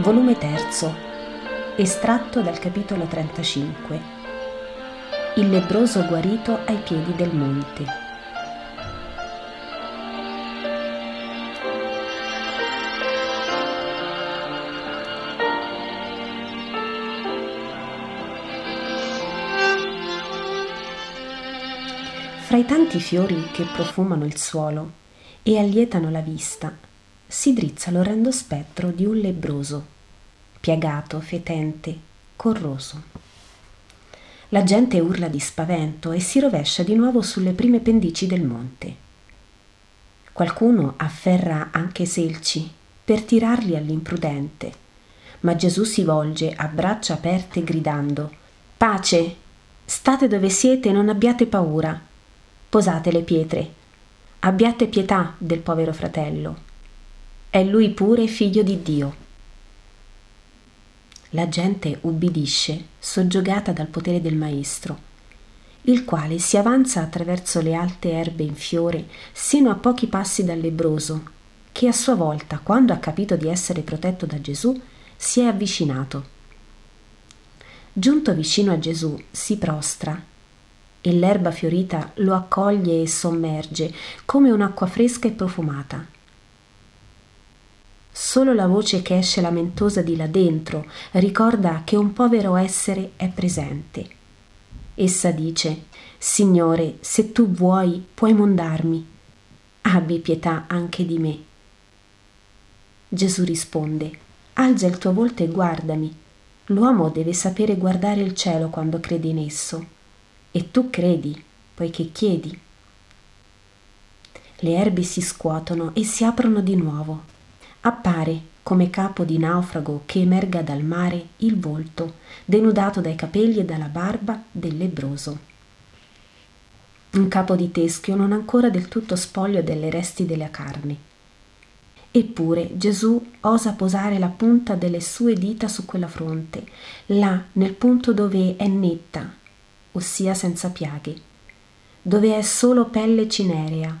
volume 3, estratto dal capitolo 35. Il lebroso guarito ai piedi del monte. Fra i tanti fiori che profumano il suolo e allietano la vista, si drizza l'orrendo spettro di un lebbroso, piagato, fetente, corroso. La gente urla di spavento e si rovescia di nuovo sulle prime pendici del monte. Qualcuno afferra anche selci per tirarli all'imprudente, ma Gesù si volge a braccia aperte gridando Pace! State dove siete e non abbiate paura. Posate le pietre. Abbiate pietà del povero fratello. È lui pure figlio di Dio. La gente ubbidisce, soggiogata dal potere del Maestro, il quale si avanza attraverso le alte erbe in fiore sino a pochi passi dal lebroso, che a sua volta, quando ha capito di essere protetto da Gesù, si è avvicinato. Giunto vicino a Gesù, si prostra e l'erba fiorita lo accoglie e sommerge come un'acqua fresca e profumata. Solo la voce che esce lamentosa di là dentro ricorda che un povero essere è presente. Essa dice, Signore, se tu vuoi, puoi mondarmi. Abbi pietà anche di me. Gesù risponde, Alza il tuo volto e guardami. L'uomo deve sapere guardare il cielo quando crede in esso. E tu credi, poiché chiedi. Le erbe si scuotono e si aprono di nuovo appare come capo di naufrago che emerga dal mare il volto, denudato dai capelli e dalla barba del lebroso. Un capo di teschio non ancora del tutto spoglio delle resti della carne. Eppure Gesù osa posare la punta delle sue dita su quella fronte, là nel punto dove è netta, ossia senza piaghe, dove è solo pelle cinerea,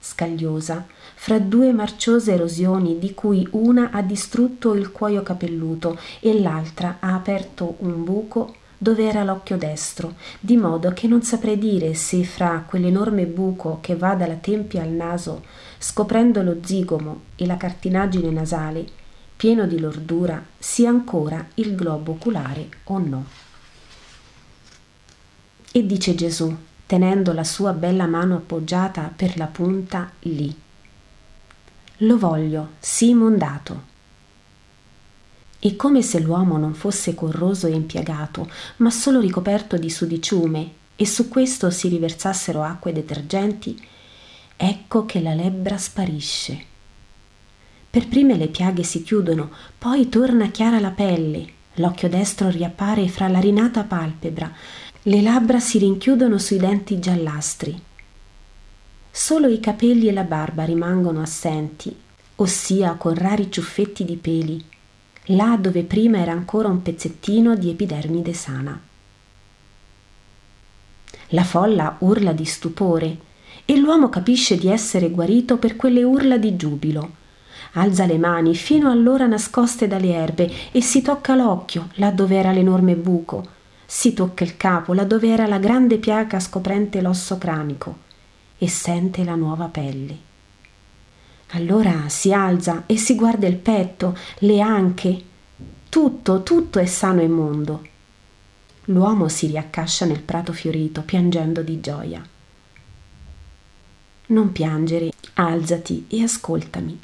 scagliosa, fra due marciose erosioni di cui una ha distrutto il cuoio capelluto e l'altra ha aperto un buco dove era l'occhio destro, di modo che non saprei dire se fra quell'enorme buco che va dalla tempia al naso, scoprendo lo zigomo e la cartinaggine nasale, pieno di lordura, sia ancora il globo oculare o no. E dice Gesù, tenendo la sua bella mano appoggiata per la punta lì. Lo voglio, sì mondato. E come se l'uomo non fosse corroso e impiegato, ma solo ricoperto di sudiciume, e su questo si riversassero acque detergenti, ecco che la lebbra sparisce. Per prime le piaghe si chiudono, poi torna chiara la pelle, l'occhio destro riappare fra la rinata palpebra, le labbra si rinchiudono sui denti giallastri. Solo i capelli e la barba rimangono assenti, ossia con rari ciuffetti di peli, là dove prima era ancora un pezzettino di epidermide sana. La folla urla di stupore e l'uomo capisce di essere guarito per quelle urla di giubilo. Alza le mani fino allora nascoste dalle erbe e si tocca l'occhio là dove era l'enorme buco si tocca il capo laddove era la grande piaga scoprente l'osso cranico e sente la nuova pelle. Allora si alza e si guarda il petto, le anche. Tutto, tutto è sano e mondo. L'uomo si riaccascia nel prato fiorito, piangendo di gioia. Non piangere, alzati e ascoltami.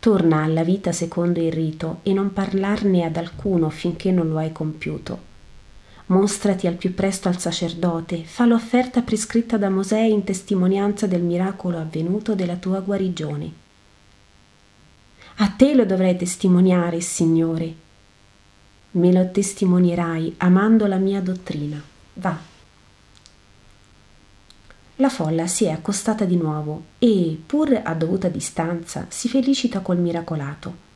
Torna alla vita secondo il rito e non parlarne ad alcuno finché non lo hai compiuto mostrati al più presto al sacerdote, fa l'offerta prescritta da Mosè in testimonianza del miracolo avvenuto della tua guarigione. A te lo dovrei testimoniare, Signore. Me lo testimonierai amando la mia dottrina. Va. La folla si è accostata di nuovo e, pur a dovuta distanza, si felicita col miracolato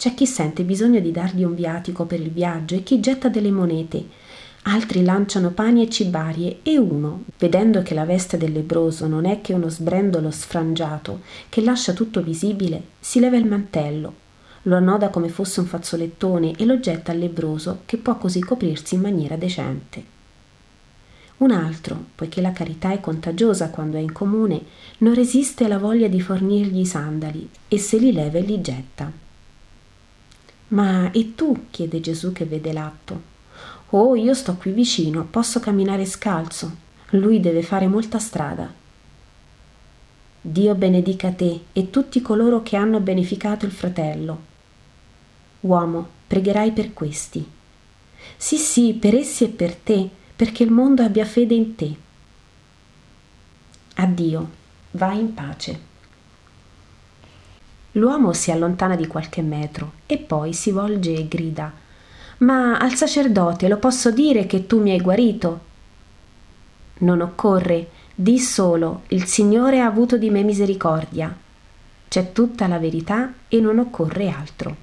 c'è chi sente bisogno di dargli un viatico per il viaggio e chi getta delle monete. Altri lanciano pani e cibarie e uno, vedendo che la veste del lebroso non è che uno sbrendolo sfrangiato che lascia tutto visibile, si leva il mantello, lo annoda come fosse un fazzolettone e lo getta al lebroso che può così coprirsi in maniera decente. Un altro, poiché la carità è contagiosa quando è in comune, non resiste alla voglia di fornirgli i sandali e se li leva e li getta. Ma e tu? chiede Gesù che vede l'atto. Oh, io sto qui vicino, posso camminare scalzo. Lui deve fare molta strada. Dio benedica te e tutti coloro che hanno beneficato il fratello. Uomo, pregherai per questi. Sì, sì, per essi e per te perché il mondo abbia fede in te. Addio, vai in pace. L'uomo si allontana di qualche metro e poi si volge e grida Ma al sacerdote lo posso dire che tu mi hai guarito? Non occorre, di solo, il Signore ha avuto di me misericordia. C'è tutta la verità e non occorre altro.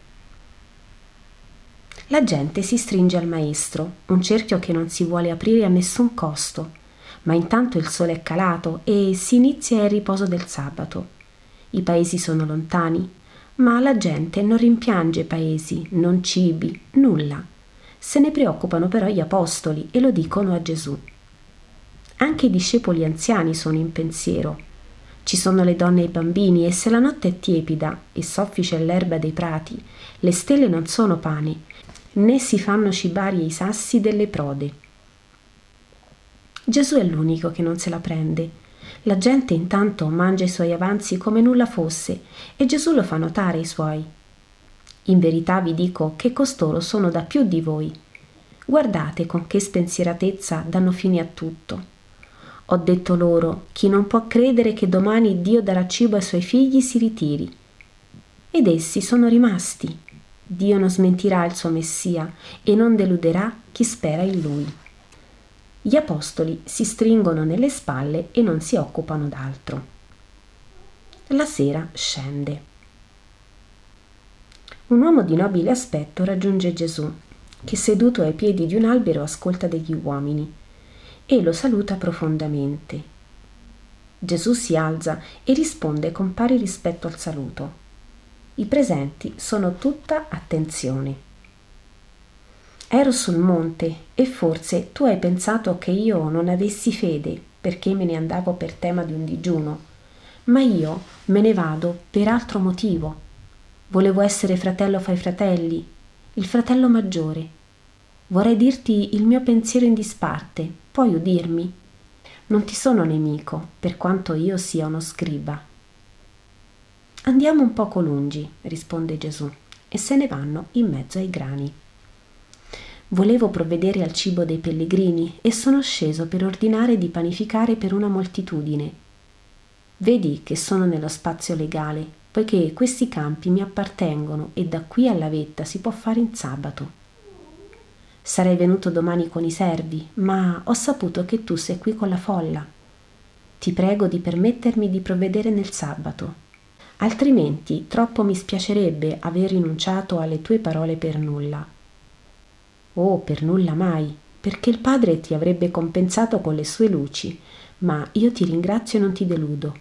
La gente si stringe al maestro, un cerchio che non si vuole aprire a nessun costo. Ma intanto il sole è calato e si inizia il riposo del sabato. I paesi sono lontani, ma la gente non rimpiange paesi, non cibi, nulla. Se ne preoccupano però gli apostoli e lo dicono a Gesù. Anche i discepoli anziani sono in pensiero. Ci sono le donne e i bambini e se la notte è tiepida e soffice l'erba dei prati, le stelle non sono pane né si fanno cibare i sassi delle prode. Gesù è l'unico che non se la prende. La gente intanto mangia i suoi avanzi come nulla fosse e Gesù lo fa notare ai suoi. In verità vi dico che costoro sono da più di voi. Guardate con che spensieratezza danno fine a tutto. Ho detto loro, chi non può credere che domani Dio darà cibo ai suoi figli si ritiri. Ed essi sono rimasti Dio non smentirà il suo Messia e non deluderà chi spera in lui. Gli apostoli si stringono nelle spalle e non si occupano d'altro. La sera scende. Un uomo di nobile aspetto raggiunge Gesù, che seduto ai piedi di un albero ascolta degli uomini, e lo saluta profondamente. Gesù si alza e risponde con pari rispetto al saluto. I presenti sono tutta attenzione. Ero sul monte e forse tu hai pensato che io non avessi fede perché me ne andavo per tema di un digiuno, ma io me ne vado per altro motivo. Volevo essere fratello fra i fratelli, il fratello maggiore. Vorrei dirti il mio pensiero in disparte, puoi udirmi? Non ti sono nemico, per quanto io sia uno scriba. Andiamo un poco lungi, risponde Gesù, e se ne vanno in mezzo ai grani. Volevo provvedere al cibo dei pellegrini e sono sceso per ordinare di panificare per una moltitudine. Vedi che sono nello spazio legale, poiché questi campi mi appartengono e da qui alla vetta si può fare in sabato. Sarei venuto domani con i servi, ma ho saputo che tu sei qui con la folla. Ti prego di permettermi di provvedere nel sabato altrimenti troppo mi spiacerebbe aver rinunciato alle tue parole per nulla. Oh, per nulla mai, perché il Padre ti avrebbe compensato con le sue luci, ma io ti ringrazio e non ti deludo.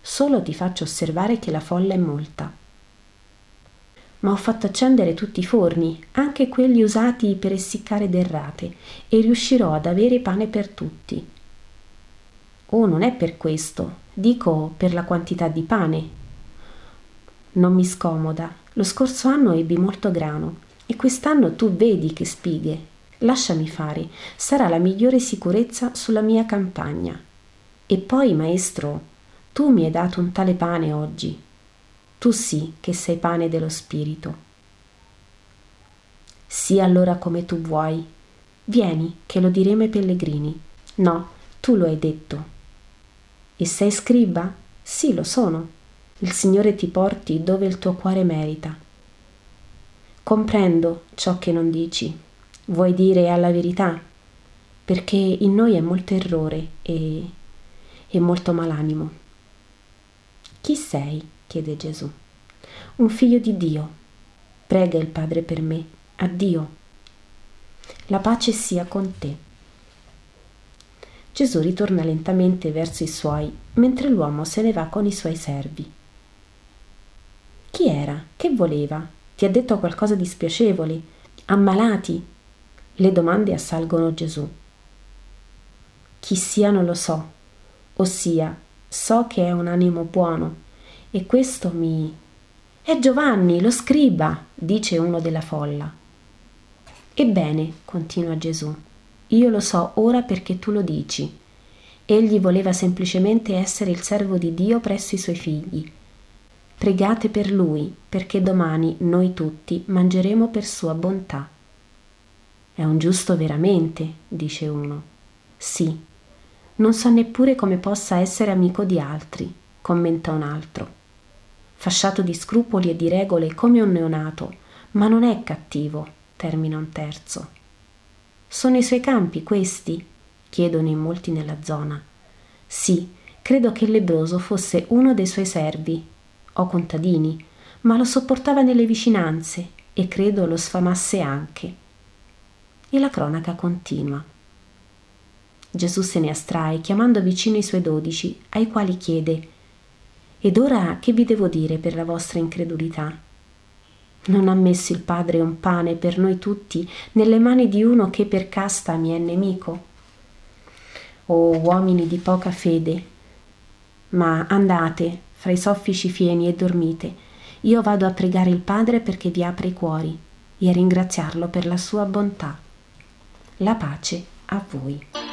Solo ti faccio osservare che la folla è molta. Ma ho fatto accendere tutti i forni, anche quelli usati per essiccare derrate, e riuscirò ad avere pane per tutti. Oh, non è per questo, dico per la quantità di pane, non mi scomoda. Lo scorso anno ebbi molto grano e quest'anno tu vedi che spighe. Lasciami fare, sarà la migliore sicurezza sulla mia campagna. E poi, maestro, tu mi hai dato un tale pane oggi. Tu sì che sei pane dello spirito. Sii allora come tu vuoi. Vieni, che lo diremo ai pellegrini. No, tu lo hai detto. E sei scriba? Sì, lo sono il Signore ti porti dove il tuo cuore merita. Comprendo ciò che non dici, vuoi dire alla verità, perché in noi è molto errore e, e molto malanimo. Chi sei? chiede Gesù. Un figlio di Dio. Prega il Padre per me, a Dio. La pace sia con te. Gesù ritorna lentamente verso i suoi, mentre l'uomo se ne va con i suoi servi. Chi era? Che voleva? Ti ha detto qualcosa di spiacevole? Ammalati? Le domande assalgono Gesù. Chi sia non lo so, ossia so che è un animo buono e questo mi... È Giovanni, lo scriba, dice uno della folla. Ebbene, continua Gesù, io lo so ora perché tu lo dici. Egli voleva semplicemente essere il servo di Dio presso i suoi figli. Pregate per lui, perché domani noi tutti mangeremo per sua bontà. È un giusto veramente, dice uno. Sì. Non so neppure come possa essere amico di altri, commenta un altro. Fasciato di scrupoli e di regole come un neonato, ma non è cattivo, termina un terzo. Sono i suoi campi questi? chiedono in molti nella zona. Sì, credo che il lebroso fosse uno dei suoi servi. Ho contadini, ma lo sopportava nelle vicinanze e credo lo sfamasse anche e la cronaca continua. Gesù se ne astrae chiamando vicino i suoi dodici, ai quali chiede Ed ora che vi devo dire per la vostra incredulità? Non ha messo il Padre un pane per noi tutti nelle mani di uno che per casta mi è nemico? O uomini di poca fede! Ma andate fra i soffici fieni e dormite. Io vado a pregare il Padre perché vi apra i cuori e a ringraziarlo per la sua bontà. La pace a voi.